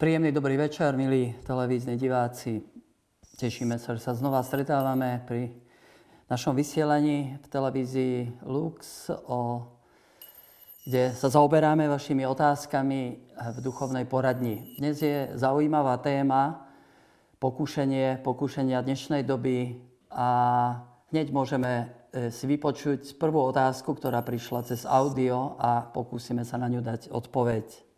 Príjemný dobrý večer, milí televízni diváci. Tešíme sa, že sa znova stretávame pri našom vysielaní v televízii Lux, o, kde sa zaoberáme vašimi otázkami v duchovnej poradni. Dnes je zaujímavá téma pokušenie, pokušenia dnešnej doby a hneď môžeme e, si vypočuť prvú otázku, ktorá prišla cez audio a pokúsime sa na ňu dať odpoveď.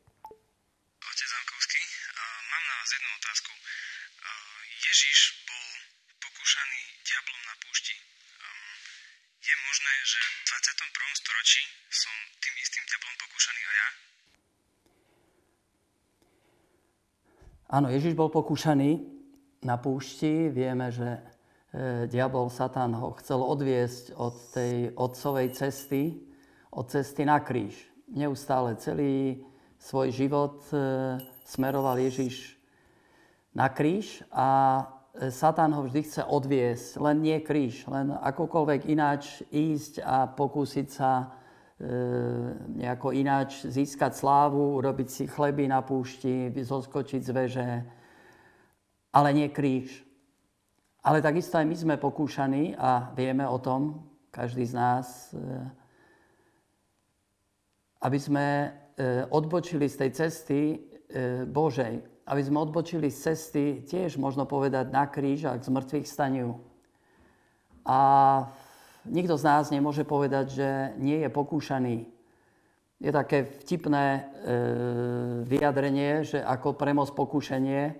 Áno, Ježiš bol pokúšaný na púšti. Vieme, že e, diabol Satan ho chcel odviesť od tej otcovej cesty, od cesty na kríž. Neustále celý svoj život e, smeroval Ježiš na kríž a e, Satan ho vždy chce odviesť, len nie kríž, len akokoľvek ináč ísť a pokúsiť sa nejako ináč získať slávu, urobiť si chleby na púšti, zoskočiť z veže, ale nie kríž. Ale takisto aj my sme pokúšaní a vieme o tom, každý z nás, e, aby sme e, odbočili z tej cesty Božej, aby sme odbočili z cesty tiež, možno povedať, na kríž a k zmrtvých staniu. A nikto z nás nemôže povedať, že nie je pokúšaný. Je také vtipné e, vyjadrenie, že ako premoc pokúšanie, e,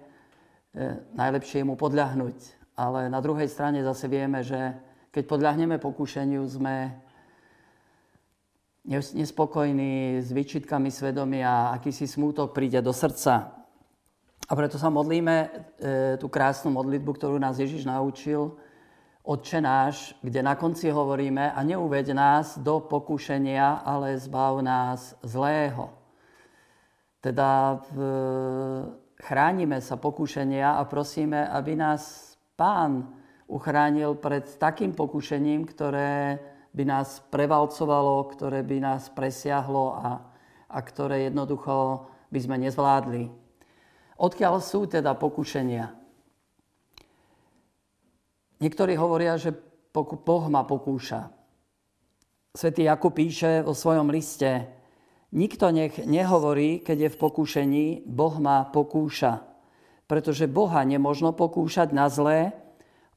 najlepšie je mu podľahnuť. Ale na druhej strane zase vieme, že keď podľahneme pokúšaniu, sme nespokojní s výčitkami svedomia, akýsi smútok príde do srdca. A preto sa modlíme e, tú krásnu modlitbu, ktorú nás Ježiš naučil, Otče náš, kde na konci hovoríme a neuveď nás do pokušenia, ale zbav nás zlého. Teda v, chránime sa pokušenia a prosíme, aby nás Pán uchránil pred takým pokušením, ktoré by nás prevalcovalo, ktoré by nás presiahlo a, a ktoré jednoducho by sme nezvládli. Odkiaľ sú teda pokušenia? Niektorí hovoria, že Boh ma pokúša. Svetý Jakub píše vo svojom liste, nikto nech nehovorí, keď je v pokúšení, Boh ma pokúša. Pretože Boha nemožno pokúšať na zlé,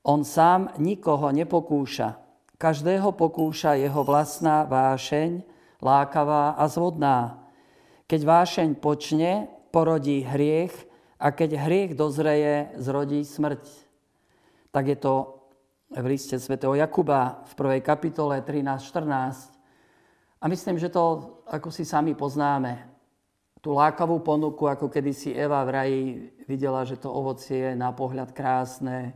on sám nikoho nepokúša. Každého pokúša jeho vlastná vášeň, lákavá a zvodná. Keď vášeň počne, porodí hriech a keď hriech dozreje, zrodí smrť tak je to v liste svätého Jakuba v prvej kapitole 13-14. A myslím, že to ako si sami poznáme. Tú lákavú ponuku, ako kedysi Eva v raji videla, že to ovocie je na pohľad krásne,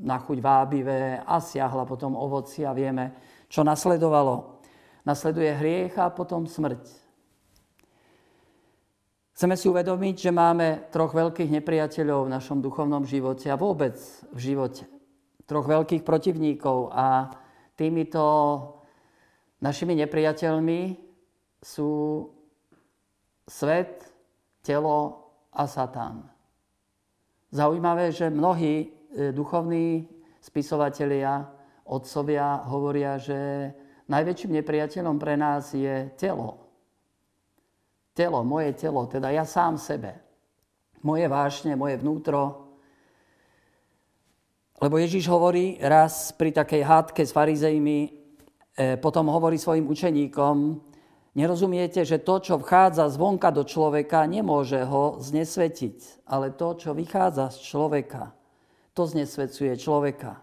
na chuť vábivé a siahla potom ovoci a vieme, čo nasledovalo. Nasleduje hriech a potom smrť. Chceme si uvedomiť, že máme troch veľkých nepriateľov v našom duchovnom živote a vôbec v živote. Troch veľkých protivníkov a týmito našimi nepriateľmi sú svet, telo a satán. Zaujímavé, že mnohí e, duchovní spisovatelia, otcovia hovoria, že najväčším nepriateľom pre nás je telo telo, moje telo, teda ja sám sebe. Moje vášne, moje vnútro. Lebo Ježiš hovorí raz pri takej hádke s farizejmi, e, potom hovorí svojim učeníkom, nerozumiete, že to, čo vchádza zvonka do človeka, nemôže ho znesvetiť, ale to, čo vychádza z človeka, to znesvecuje človeka.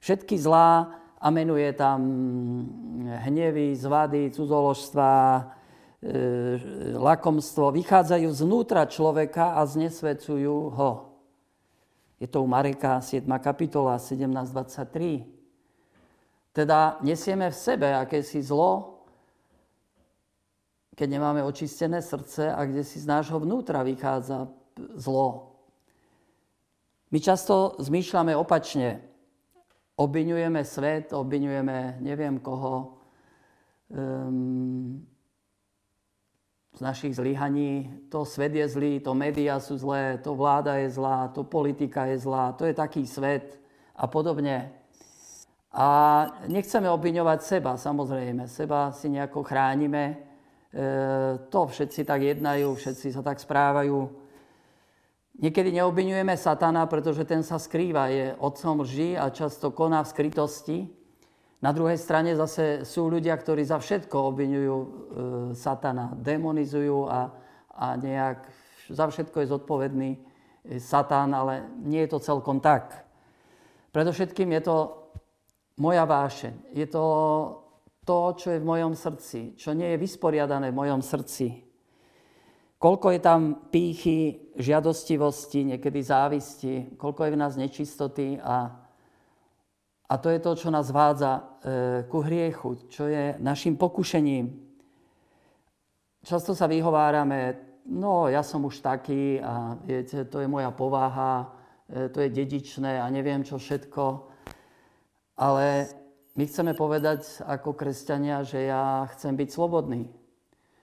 Všetky zlá a menuje tam hnevy, zvady, cudzoložstva, lakomstvo vychádzajú znútra človeka a znesvedcujú ho. Je to u Mareka 7. kapitola 17.23. Teda nesieme v sebe akési zlo, keď nemáme očistené srdce a kde si z nášho vnútra vychádza zlo. My často zmýšľame opačne. Obviňujeme svet, obviňujeme neviem koho, um, z našich zlyhaní. To svet je zlý, to médiá sú zlé, to vláda je zlá, to politika je zlá, to je taký svet a podobne. A nechceme obviňovať seba, samozrejme. Seba si nejako chránime. E, to všetci tak jednajú, všetci sa tak správajú. Niekedy neobviňujeme satana, pretože ten sa skrýva, je otcom lži a často koná v skrytosti. Na druhej strane zase sú ľudia, ktorí za všetko obviňujú e, satana, demonizujú a, a nejak za všetko je zodpovedný e, satán, ale nie je to celkom tak. Predovšetkým je to moja vášeň. Je to to, čo je v mojom srdci, čo nie je vysporiadané v mojom srdci. Koľko je tam pýchy, žiadostivosti, niekedy závisti, koľko je v nás nečistoty a, a to je to, čo nás vádza e, ku hriechu, čo je našim pokušením. Často sa vyhovárame, no ja som už taký a viete, to je moja povaha, e, to je dedičné a neviem čo všetko. Ale my chceme povedať ako kresťania, že ja chcem byť slobodný.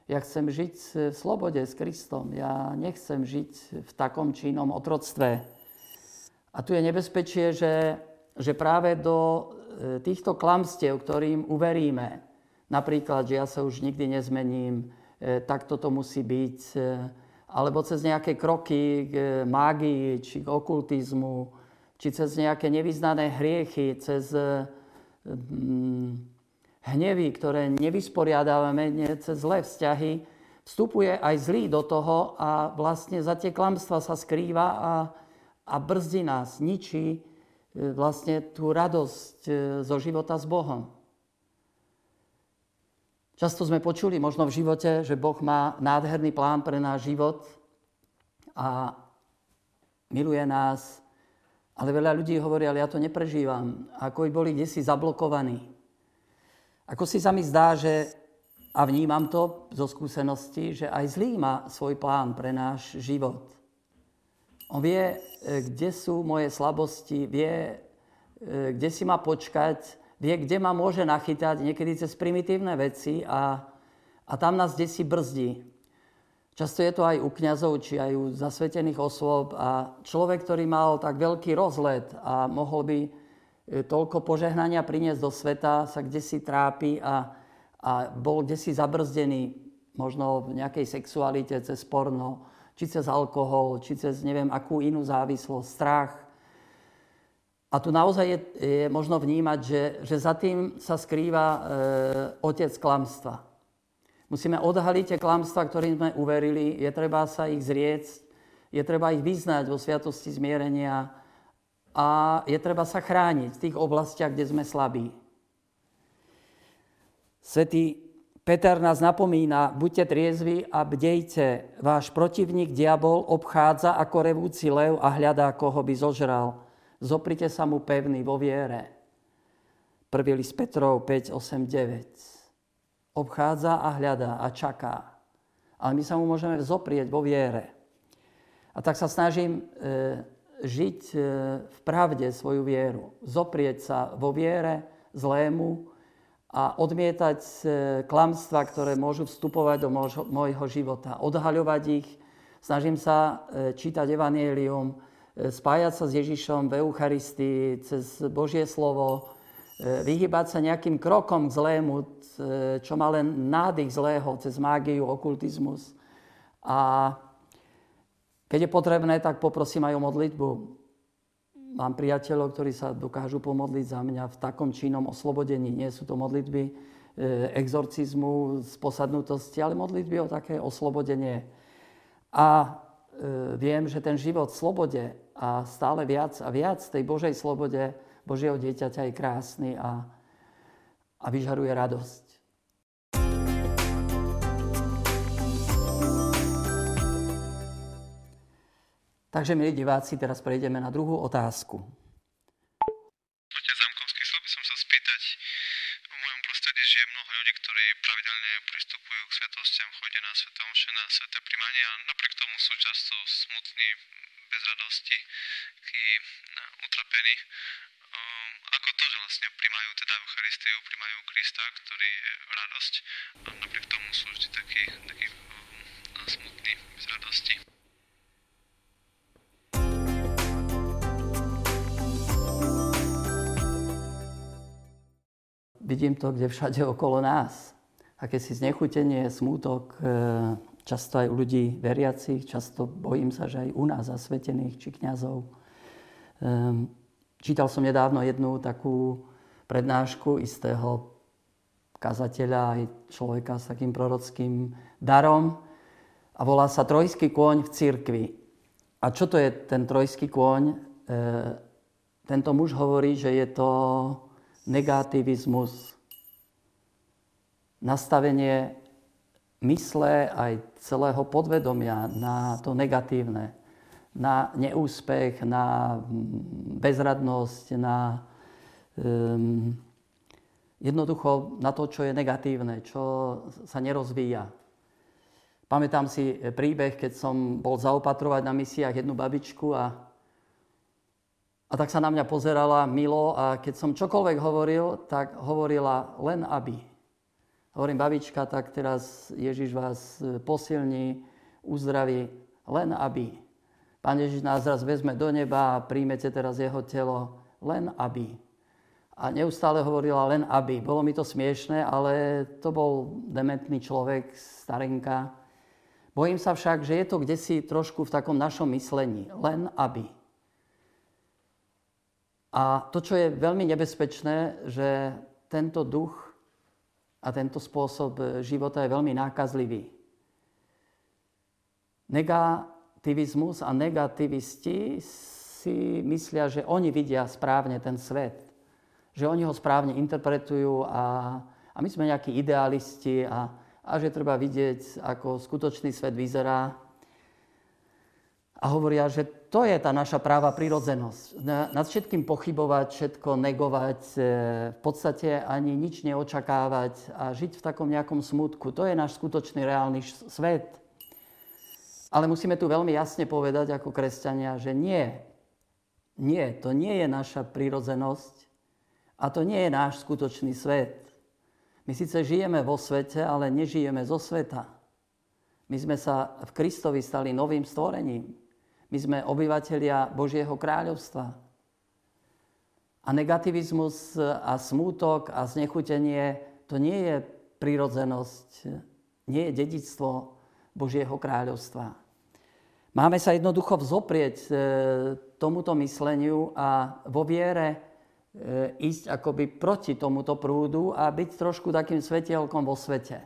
Ja chcem žiť v slobode s Kristom. Ja nechcem žiť v takom činnom otroctve. A tu je nebezpečie, že, že práve do e, týchto klamstiev, ktorým uveríme, napríklad, že ja sa už nikdy nezmením, e, tak toto musí byť, e, alebo cez nejaké kroky k mágii, či k okultizmu, či cez nejaké nevyznané hriechy, cez hnevy, ktoré nevysporiadávame cez zlé vzťahy, vstupuje aj zlý do toho a vlastne za tie klamstva sa skrýva a, a brzdí nás, ničí vlastne tú radosť e, zo života s Bohom. Často sme počuli možno v živote, že Boh má nádherný plán pre náš život a miluje nás, ale veľa ľudí hovorí, ale ja to neprežívam, ako by boli si zablokovaní. Ako si sa mi zdá, že, a vnímam to zo skúsenosti, že aj zlý má svoj plán pre náš život. On vie, e, kde sú moje slabosti, vie, e, kde si má počkať, vie, kde ma môže nachytať, niekedy cez primitívne veci a, a tam nás kde si brzdí. Často je to aj u kňazov, či aj u zasvetených osôb a človek, ktorý mal tak veľký rozlet a mohol by E, toľko požehnania priniesť do sveta, sa kde si trápi a, a bol kde si zabrzdený, možno v nejakej sexualite, cez porno, či cez alkohol, či cez neviem akú inú závislosť, strach. A tu naozaj je, je možno vnímať, že, že za tým sa skrýva e, otec klamstva. Musíme odhaliť tie klamstva, ktorým sme uverili, je treba sa ich zrieť, je treba ich vyznať vo sviatosti zmierenia, a je treba sa chrániť v tých oblastiach, kde sme slabí. Svetý Peter nás napomína, buďte triezvi a bdejte. Váš protivník, diabol, obchádza ako revúci lev a hľadá, koho by zožral. Zoprite sa mu pevný vo viere. 1. list Petrov 5, 8, 9. Obchádza a hľadá a čaká. Ale my sa mu môžeme zoprieť vo viere. A tak sa snažím e, žiť e, v pravde svoju vieru. Zoprieť sa vo viere zlému a odmietať e, klamstva, ktoré môžu vstupovať do môjho života. Odhaľovať ich. Snažím sa e, čítať evanielium, spájať sa s Ježišom v Eucharistii, cez Božie slovo, vyhybať sa nejakým krokom k zlému, čo má len nádych zlého, cez mágiu, okultizmus. A keď je potrebné, tak poprosím aj o modlitbu. Mám priateľov, ktorí sa dokážu pomodliť za mňa v takom činnom oslobodení. Nie sú to modlitby e, exorcizmu posadnutosti, ale modlitby o také oslobodenie. A e, viem, že ten život v slobode a stále viac a viac tej Božej slobode Božieho dieťaťa je krásny a, a vyžaruje radosť. Takže, milí diváci, teraz prejdeme na druhú otázku. To, kde všade okolo nás. si znechutenie, smútok, e, často aj u ľudí veriacich, často bojím sa, že aj u nás zasvetených či kňazov. Ehm, čítal som nedávno jednu takú prednášku istého kazateľa, aj človeka s takým prorockým darom a volá sa Trojský kôň v cirkvi. A čo to je ten trojský kôň? E, tento muž hovorí, že je to negativizmus, nastavenie mysle aj celého podvedomia na to negatívne, na neúspech, na bezradnosť, na um, jednoducho na to, čo je negatívne, čo sa nerozvíja. Pamätám si príbeh, keď som bol zaopatrovať na misiách jednu babičku a a tak sa na mňa pozerala milo a keď som čokoľvek hovoril, tak hovorila len aby. Hovorím, babička, tak teraz Ježiš vás e, posilní, uzdraví, len aby. Pán Ježiš nás raz vezme do neba a príjmete teraz jeho telo, len aby. A neustále hovorila len aby. Bolo mi to smiešné, ale to bol dementný človek, starenka. Bojím sa však, že je to kde si trošku v takom našom myslení. Len aby. A to, čo je veľmi nebezpečné, že tento duch a tento spôsob života je veľmi nákazlivý. Negativizmus a negativisti si myslia, že oni vidia správne ten svet. Že oni ho správne interpretujú a, a my sme nejakí idealisti a, a že treba vidieť, ako skutočný svet vyzerá a hovoria, že to je tá naša práva prirodzenosť. Nad všetkým pochybovať, všetko negovať, e, v podstate ani nič neočakávať a žiť v takom nejakom smutku. To je náš skutočný reálny svet. Ale musíme tu veľmi jasne povedať ako kresťania, že nie. Nie, to nie je naša prirodzenosť a to nie je náš skutočný svet. My síce žijeme vo svete, ale nežijeme zo sveta. My sme sa v Kristovi stali novým stvorením. My sme obyvateľia Božieho kráľovstva. A negativizmus a smútok a znechutenie to nie je prirodzenosť, nie je dedictvo Božieho kráľovstva. Máme sa jednoducho vzoprieť e, tomuto mysleniu a vo viere e, ísť akoby proti tomuto prúdu a byť trošku takým svetielkom vo svete.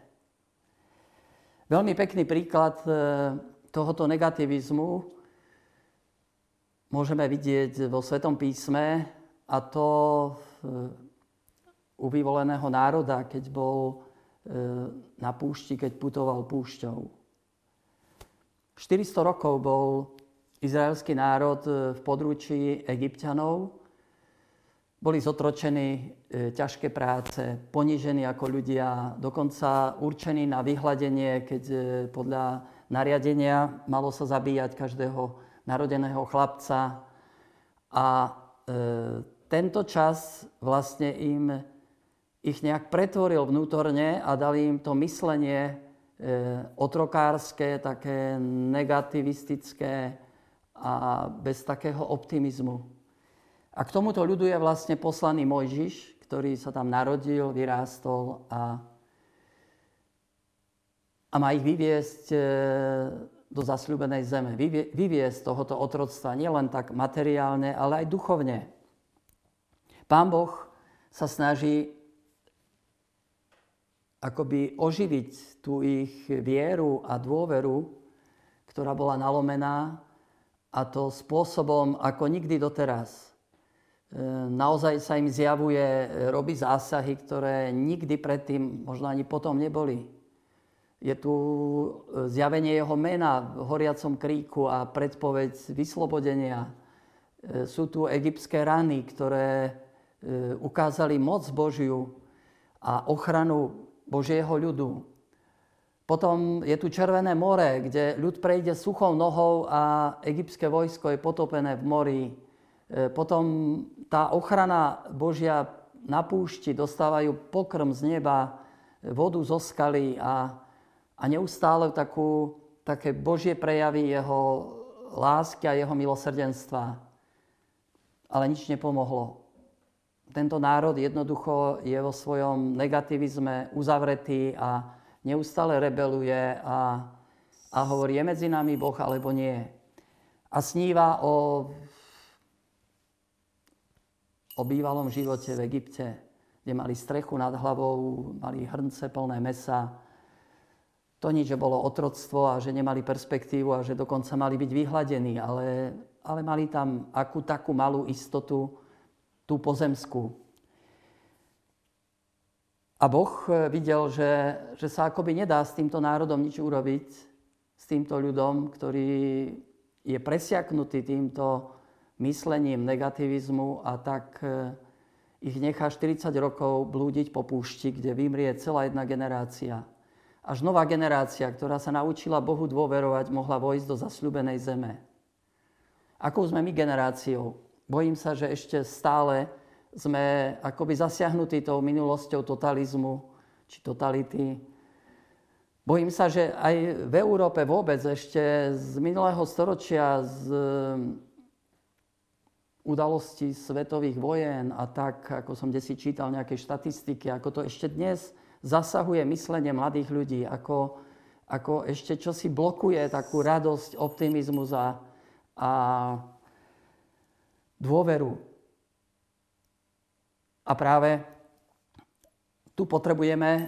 Veľmi pekný príklad e, tohoto negativizmu môžeme vidieť vo Svetom písme a to u vyvoleného národa, keď bol e, na púšti, keď putoval púšťou. 400 rokov bol izraelský národ e, v područí egyptianov. Boli zotročení e, ťažké práce, ponížení ako ľudia, dokonca určení na vyhľadenie, keď podľa nariadenia malo sa zabíjať každého narodeného chlapca. A e, tento čas vlastne im ich nejak pretvoril vnútorne a dali im to myslenie e, otrokárske, také negativistické a bez takého optimizmu. A k tomuto ľudu je vlastne poslaný Mojžiš, ktorý sa tam narodil, vyrástol a, a má ich vyviesť e, do zasľúbenej zeme, vyviesť z tohoto otroctva nielen tak materiálne, ale aj duchovne. Pán Boh sa snaží akoby oživiť tú ich vieru a dôveru, ktorá bola nalomená a to spôsobom ako nikdy doteraz. E, naozaj sa im zjavuje, robí zásahy, ktoré nikdy predtým, možno ani potom neboli je tu e, zjavenie jeho mena v horiacom kríku a predpoveď vyslobodenia. E, sú tu egyptské rany, ktoré e, ukázali moc Božiu a ochranu Božieho ľudu. Potom je tu Červené more, kde ľud prejde suchou nohou a egyptské vojsko je potopené v mori. Potom tá ochrana Božia na púšti dostávajú pokrm z neba, vodu zo skaly a a neustále takú také Božie prejavy jeho lásky a jeho milosrdenstva. Ale nič nepomohlo. Tento národ jednoducho je vo svojom negativizme uzavretý a neustále rebeluje a, a hovorí, je medzi nami Boh alebo nie. A sníva o, o bývalom živote v Egypte, kde mali strechu nad hlavou, mali hrnce plné mesa, to nič, že bolo otroctvo a že nemali perspektívu a že dokonca mali byť vyhladení, ale, ale mali tam akú takú malú istotu, tú pozemskú. A Boh eh, videl, že, že sa akoby nedá s týmto národom nič urobiť, s týmto ľudom, ktorý je presiaknutý týmto myslením negativizmu a tak eh, ich nechá 40 rokov blúdiť po púšti, kde vymrie celá jedna generácia až nová generácia, ktorá sa naučila Bohu dôverovať, mohla vojsť do zasľubenej zeme. Akou sme my generáciou? Bojím sa, že ešte stále sme akoby zasiahnutí tou minulosťou totalizmu či totality. Bojím sa, že aj v Európe vôbec ešte z minulého storočia, z udalostí svetových vojen a tak, ako som desi čítal nejaké štatistiky, ako to ešte dnes zasahuje myslenie mladých ľudí, ako, ako ešte čo si blokuje takú radosť, optimizmus a, a dôveru. A práve tu potrebujeme e,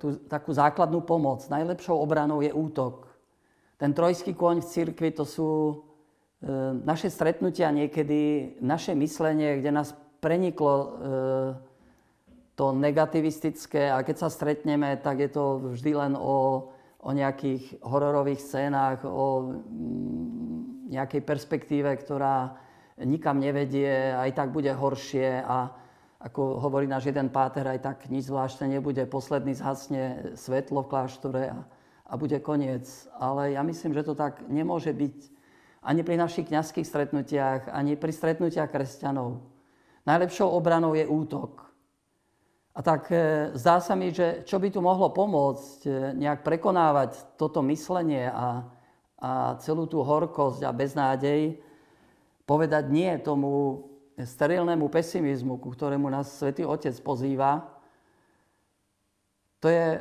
tú takú základnú pomoc. Najlepšou obranou je útok. Ten trojský kôň v cirkvi to sú e, naše stretnutia niekedy, naše myslenie, kde nás preniklo e, to negativistické a keď sa stretneme, tak je to vždy len o, o nejakých hororových scénách, o mm, nejakej perspektíve, ktorá nikam nevedie, aj tak bude horšie a ako hovorí náš jeden páter, aj tak nič zvláštne nebude, posledný zhasne svetlo v kláštore a, a bude koniec. Ale ja myslím, že to tak nemôže byť ani pri našich kňazských stretnutiach, ani pri stretnutiach kresťanov. Najlepšou obranou je útok. A tak e, zdá sa mi, že čo by tu mohlo pomôcť e, nejak prekonávať toto myslenie a, a celú tú horkosť a beznádej, povedať nie tomu sterilnému pesimizmu, ku ktorému nás Svetý Otec pozýva. To je e,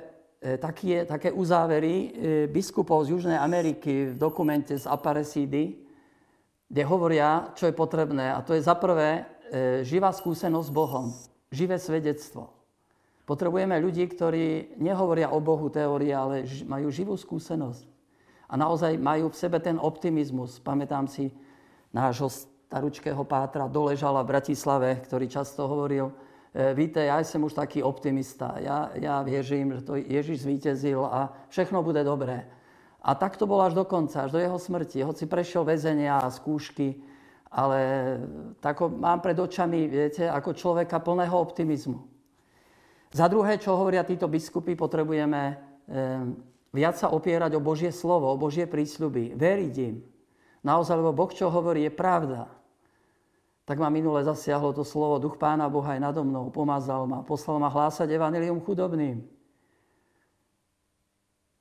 také, také uzávery biskupov z Južnej Ameriky v dokumente z Aparecidy, kde hovoria, čo je potrebné. A to je za prvé živá skúsenosť s Bohom, živé svedectvo. Potrebujeme ľudí, ktorí nehovoria o Bohu teórie, ale majú živú skúsenosť. A naozaj majú v sebe ten optimizmus. Pamätám si nášho staručkého pátra Doležala v Bratislave, ktorý často hovoril, e, víte, ja som už taký optimista. Ja, ja vieřím, že to Ježiš zvíťazil a všechno bude dobré. A tak to bolo až do konca, až do jeho smrti. Hoci prešiel väzenia a skúšky, ale tak mám pred očami, viete, ako človeka plného optimizmu. Za druhé, čo hovoria títo biskupy, potrebujeme viac sa opierať o Božie slovo, o Božie prísľuby, veriť im. Naozaj, lebo Boh, čo hovorí, je pravda. Tak ma minule zasiahlo to slovo, duch Pána Boha je nado mnou, pomazal ma, poslal ma hlásať evanilium chudobným.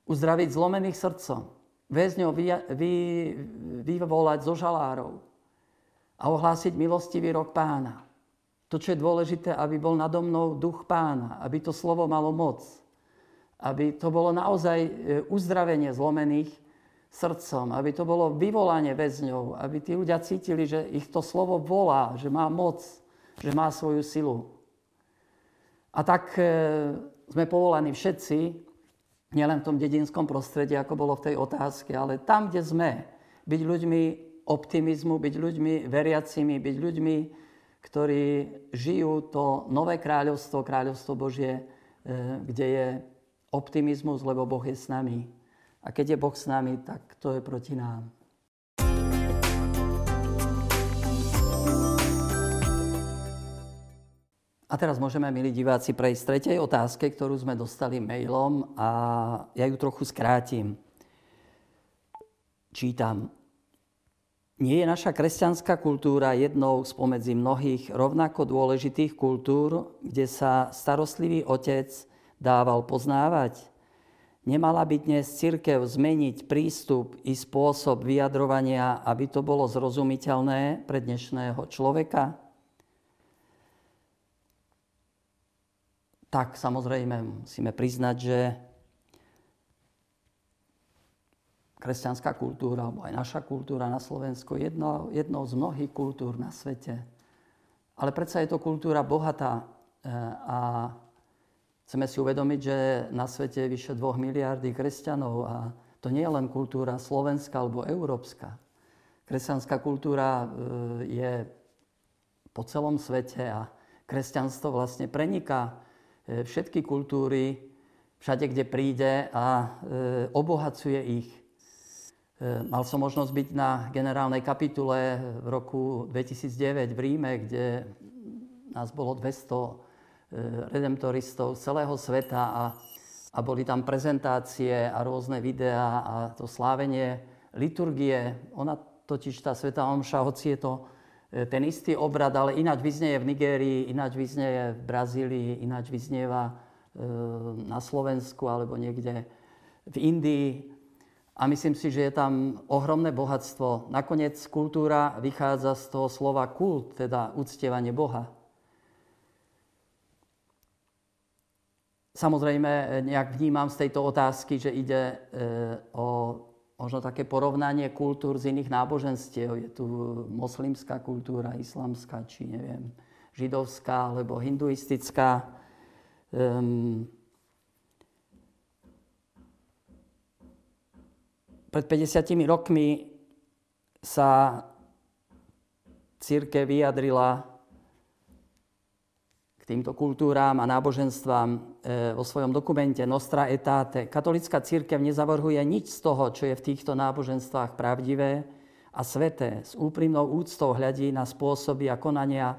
Uzdraviť zlomených srdcom, väzňov vy, vy, vyvolať zo žalárov a ohlásiť milostivý rok pána. To, čo je dôležité, aby bol nado mnou duch pána, aby to slovo malo moc, aby to bolo naozaj e, uzdravenie zlomených srdcom, aby to bolo vyvolanie väzňov, aby tí ľudia cítili, že ich to slovo volá, že má moc, že má svoju silu. A tak e, sme povolaní všetci, nielen v tom dedinskom prostredí, ako bolo v tej otázke, ale tam, kde sme, byť ľuďmi optimizmu, byť ľuďmi veriacimi, byť ľuďmi, ktorí žijú to nové kráľovstvo, kráľovstvo Božie, e, kde je optimizmus, lebo Boh je s nami. A keď je Boh s nami, tak to je proti nám. A teraz môžeme, milí diváci, prejsť tretej otázke, ktorú sme dostali mailom a ja ju trochu skrátim. Čítam. Nie je naša kresťanská kultúra jednou spomedzi mnohých rovnako dôležitých kultúr, kde sa starostlivý otec dával poznávať? Nemala by dnes církev zmeniť prístup i spôsob vyjadrovania, aby to bolo zrozumiteľné pre dnešného človeka? Tak samozrejme musíme priznať, že kresťanská kultúra, alebo aj naša kultúra na Slovensku je jedno, jednou z mnohých kultúr na svete. Ale predsa je to kultúra bohatá e, a chceme si uvedomiť, že na svete je vyše 2 miliardy kresťanov a to nie je len kultúra slovenská alebo európska. Kresťanská kultúra e, je po celom svete a kresťanstvo vlastne preniká e, všetky kultúry všade, kde príde a obohacuje ich. Eh, mal som možnosť byť na generálnej kapitule v roku 2009 v Ríme, kde nás bolo 200 eh, redemptoristov z celého sveta a, a boli tam prezentácie a rôzne videá a to slávenie liturgie. Ona totiž tá Sveta Omša, hoci je to eh, ten istý obrad, ale ináč vyznieje v Nigérii, ináč vyznieje v Brazílii, ináč vyznieva na Slovensku alebo niekde v Indii a myslím si, že je tam ohromné bohatstvo. Nakoniec kultúra vychádza z toho slova kult, teda uctievanie Boha. Samozrejme, nejak vnímam z tejto otázky, že ide e, o možno také porovnanie kultúr z iných náboženstiev. Je tu moslimská kultúra, islamská, či neviem, židovská alebo hinduistická. Um, Pred 50 rokmi sa církev vyjadrila k týmto kultúram a náboženstvám e, vo svojom dokumente Nostra etate. Katolická církev nezavrhuje nič z toho, čo je v týchto náboženstvách pravdivé a sveté. S úprimnou úctou hľadí na spôsoby a konania,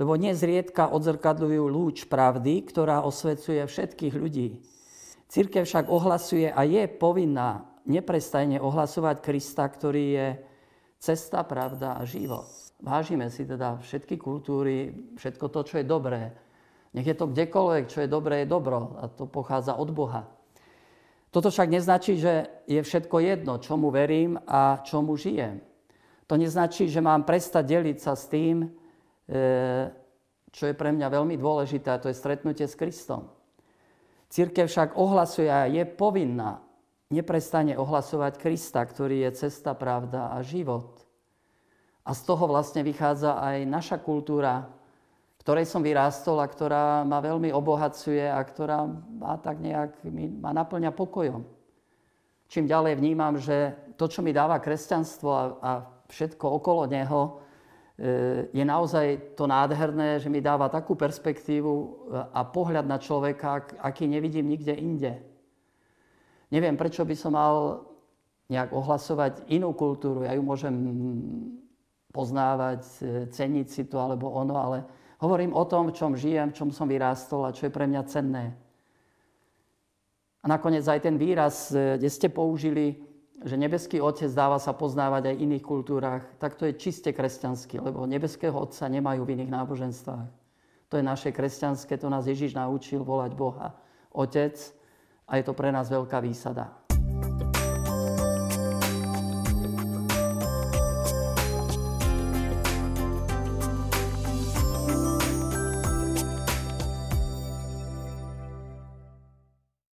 lebo nezriedka odzrkadľujú lúč pravdy, ktorá osvecuje všetkých ľudí. Církev však ohlasuje a je povinná neprestajne ohlasovať Krista, ktorý je cesta, pravda a život. Vážime si teda všetky kultúry, všetko to, čo je dobré. Nech je to kdekoľvek, čo je dobré, je dobro. A to pochádza od Boha. Toto však neznačí, že je všetko jedno, čomu verím a čomu žijem. To neznačí, že mám prestať deliť sa s tým, e, čo je pre mňa veľmi dôležité, a to je stretnutie s Kristom. Církev však ohlasuje a je povinná neprestane ohlasovať Krista, ktorý je cesta, pravda a život. A z toho vlastne vychádza aj naša kultúra, ktorej som vyrástol a ktorá ma veľmi obohacuje a ktorá ma tak nejak ma naplňa pokojom. Čím ďalej vnímam, že to, čo mi dáva kresťanstvo a, a všetko okolo neho, e, je naozaj to nádherné, že mi dáva takú perspektívu a pohľad na človeka, aký nevidím nikde inde. Neviem, prečo by som mal nejak ohlasovať inú kultúru. Ja ju môžem poznávať, ceniť si to alebo ono, ale hovorím o tom, v čom žijem, v čom som vyrástol a čo je pre mňa cenné. A nakoniec aj ten výraz, kde ste použili, že nebeský otec dáva sa poznávať aj v iných kultúrach, tak to je čiste kresťanský, lebo nebeského otca nemajú v iných náboženstvách. To je naše kresťanské, to nás Ježiš naučil volať Boha. Otec, a je to pre nás veľká výsada.